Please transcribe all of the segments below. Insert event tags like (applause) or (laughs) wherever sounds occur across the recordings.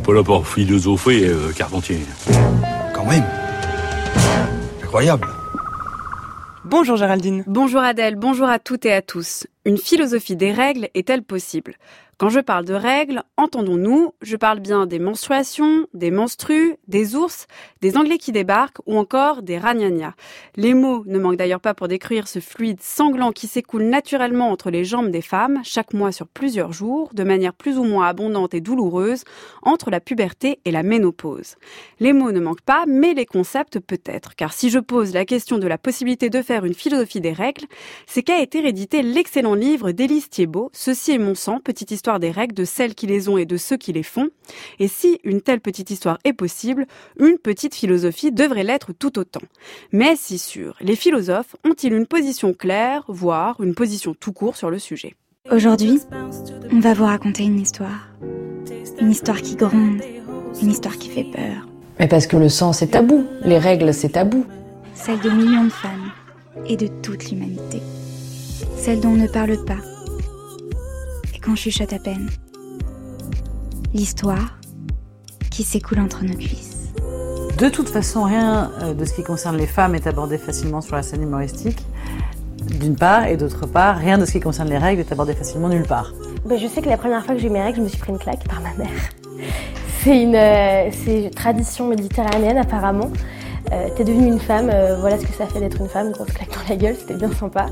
n'est pas là pour philosopher, euh, Carpentier. Quand même. Incroyable. Bonjour Géraldine. Bonjour Adèle, bonjour à toutes et à tous. Une philosophie des règles est-elle possible? Quand je parle de règles, entendons-nous, je parle bien des menstruations, des menstrues, des ours, des Anglais qui débarquent ou encore des ragnagnas. Les mots ne manquent d'ailleurs pas pour décrire ce fluide sanglant qui s'écoule naturellement entre les jambes des femmes, chaque mois sur plusieurs jours, de manière plus ou moins abondante et douloureuse, entre la puberté et la ménopause. Les mots ne manquent pas, mais les concepts peut-être, car si je pose la question de la possibilité de faire une philosophie des règles, c'est qu'a été réédité l'excellent livre d'Élise Thiebaud, Ceci est mon sang, petite histoire des règles de celles qui les ont et de ceux qui les font. Et si une telle petite histoire est possible, une petite philosophie devrait l'être tout autant. Mais si sûr, les philosophes ont-ils une position claire, voire une position tout court sur le sujet? Aujourd'hui, on va vous raconter une histoire. Une histoire qui gronde, une histoire qui fait peur. Mais parce que le sang c'est tabou, les règles c'est tabou. Celle de millions de femmes et de toute l'humanité. Celle dont on ne parle pas qu'on chuchote à peine. L'histoire qui s'écoule entre nos cuisses. De toute façon, rien euh, de ce qui concerne les femmes est abordé facilement sur la scène humoristique, d'une part, et d'autre part, rien de ce qui concerne les règles est abordé facilement nulle part. Ben, je sais que la première fois que j'ai eu mes règles, je me suis pris une claque par ma mère. (laughs) C'est une, euh, tradition méditerranéenne apparemment. Euh, t'es devenue une femme, voilà ce que ça fait d'être une femme, grosse claque dans la gueule, c'était bien sympa.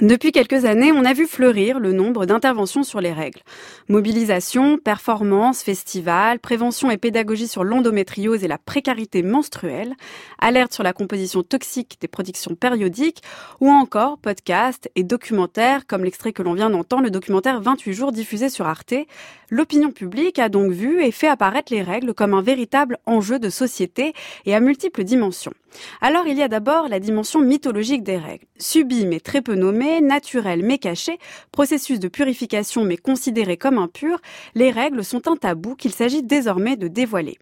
Depuis quelques années, on a vu fleurir le nombre d'interventions sur les règles. Mobilisation, performance, festival, prévention et pédagogie sur l'endométriose et la précarité menstruelle, alerte sur la composition toxique des productions périodiques, ou encore podcast et documentaires comme l'extrait que l'on vient d'entendre, le documentaire 28 jours diffusé sur Arte. L'opinion publique a donc vu et fait apparaître les règles comme un véritable enjeu de société et à multiples dimensions. Alors il y a d'abord la dimension mythologique des règles. Subies mais très peu nommées, naturelles mais cachées, processus de purification mais considérées comme impures, les règles sont un tabou qu'il s'agit désormais de dévoiler.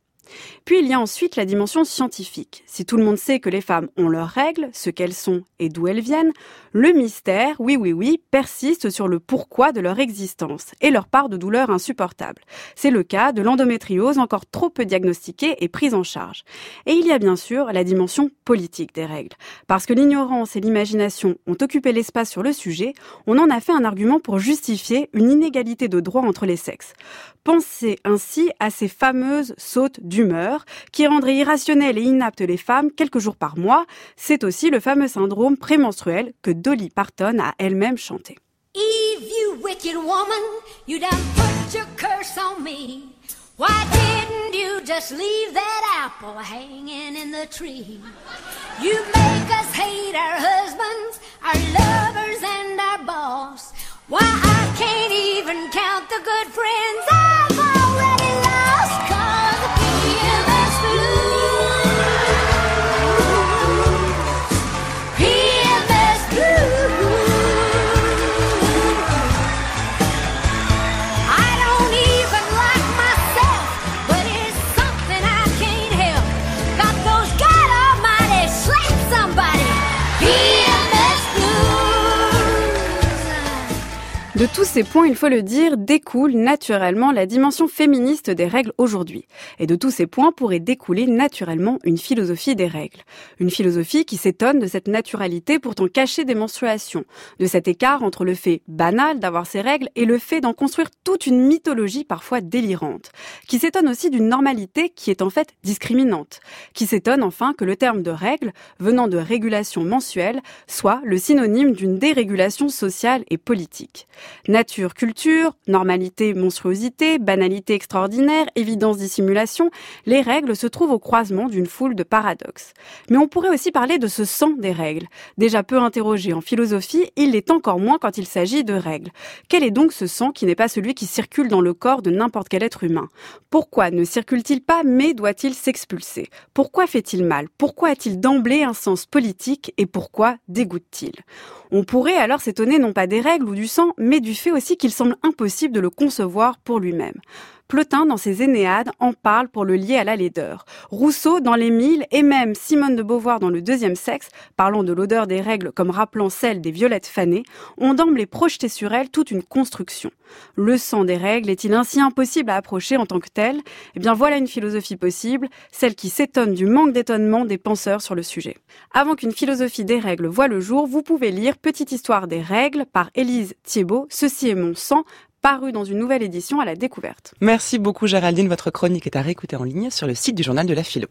Puis il y a ensuite la dimension scientifique. Si tout le monde sait que les femmes ont leurs règles, ce qu'elles sont et d'où elles viennent, le mystère, oui oui oui, persiste sur le pourquoi de leur existence et leur part de douleur insupportable. C'est le cas de l'endométriose encore trop peu diagnostiquée et prise en charge. Et il y a bien sûr la dimension politique des règles. Parce que l'ignorance et l'imagination ont occupé l'espace sur le sujet, on en a fait un argument pour justifier une inégalité de droit entre les sexes. Pensez ainsi à ces fameuses sautes d'humeur qui rendraient irrationnelles et inaptes les femmes quelques jours par mois. C'est aussi le fameux syndrome prémenstruel que Dolly Parton a elle-même chanté. Eve, you wicked woman, you done put your curse on me. Why didn't you just leave that apple hanging in the tree? You make us hate our husbands, our lovers, De tous ces points, il faut le dire, découle naturellement la dimension féministe des règles aujourd'hui. Et de tous ces points pourrait découler naturellement une philosophie des règles. Une philosophie qui s'étonne de cette naturalité pourtant cachée des menstruations, de cet écart entre le fait banal d'avoir ces règles et le fait d'en construire toute une mythologie parfois délirante, qui s'étonne aussi d'une normalité qui est en fait discriminante, qui s'étonne enfin que le terme de règle, venant de régulation mensuelle, soit le synonyme d'une dérégulation sociale et politique. Nature, culture, normalité, monstruosité, banalité extraordinaire, évidence, dissimulation, les règles se trouvent au croisement d'une foule de paradoxes. Mais on pourrait aussi parler de ce sang des règles. Déjà peu interrogé en philosophie, il l'est encore moins quand il s'agit de règles. Quel est donc ce sang qui n'est pas celui qui circule dans le corps de n'importe quel être humain? Pourquoi ne circule-t-il pas mais doit-il s'expulser? Pourquoi fait-il mal? Pourquoi a-t-il d'emblée un sens politique et pourquoi dégoûte-t-il? On pourrait alors s'étonner non pas des règles ou du sang, mais du fait aussi qu'il semble impossible de le concevoir pour lui-même. Plotin, dans ses Énéades, en parle pour le lier à la laideur. Rousseau, dans l'Émile, et même Simone de Beauvoir dans le Deuxième Sexe, parlant de l'odeur des règles comme rappelant celle des violettes fanées, ont d'emblée projeté sur elles toute une construction. Le sang des règles est-il ainsi impossible à approcher en tant que tel? Eh bien voilà une philosophie possible, celle qui s'étonne du manque d'étonnement des penseurs sur le sujet. Avant qu'une philosophie des règles voie le jour, vous pouvez lire Petite histoire des règles par Élise Thiebaud, Ceci est mon sang, paru dans une nouvelle édition à la découverte. Merci beaucoup Géraldine, votre chronique est à réécouter en ligne sur le site du journal de la philo.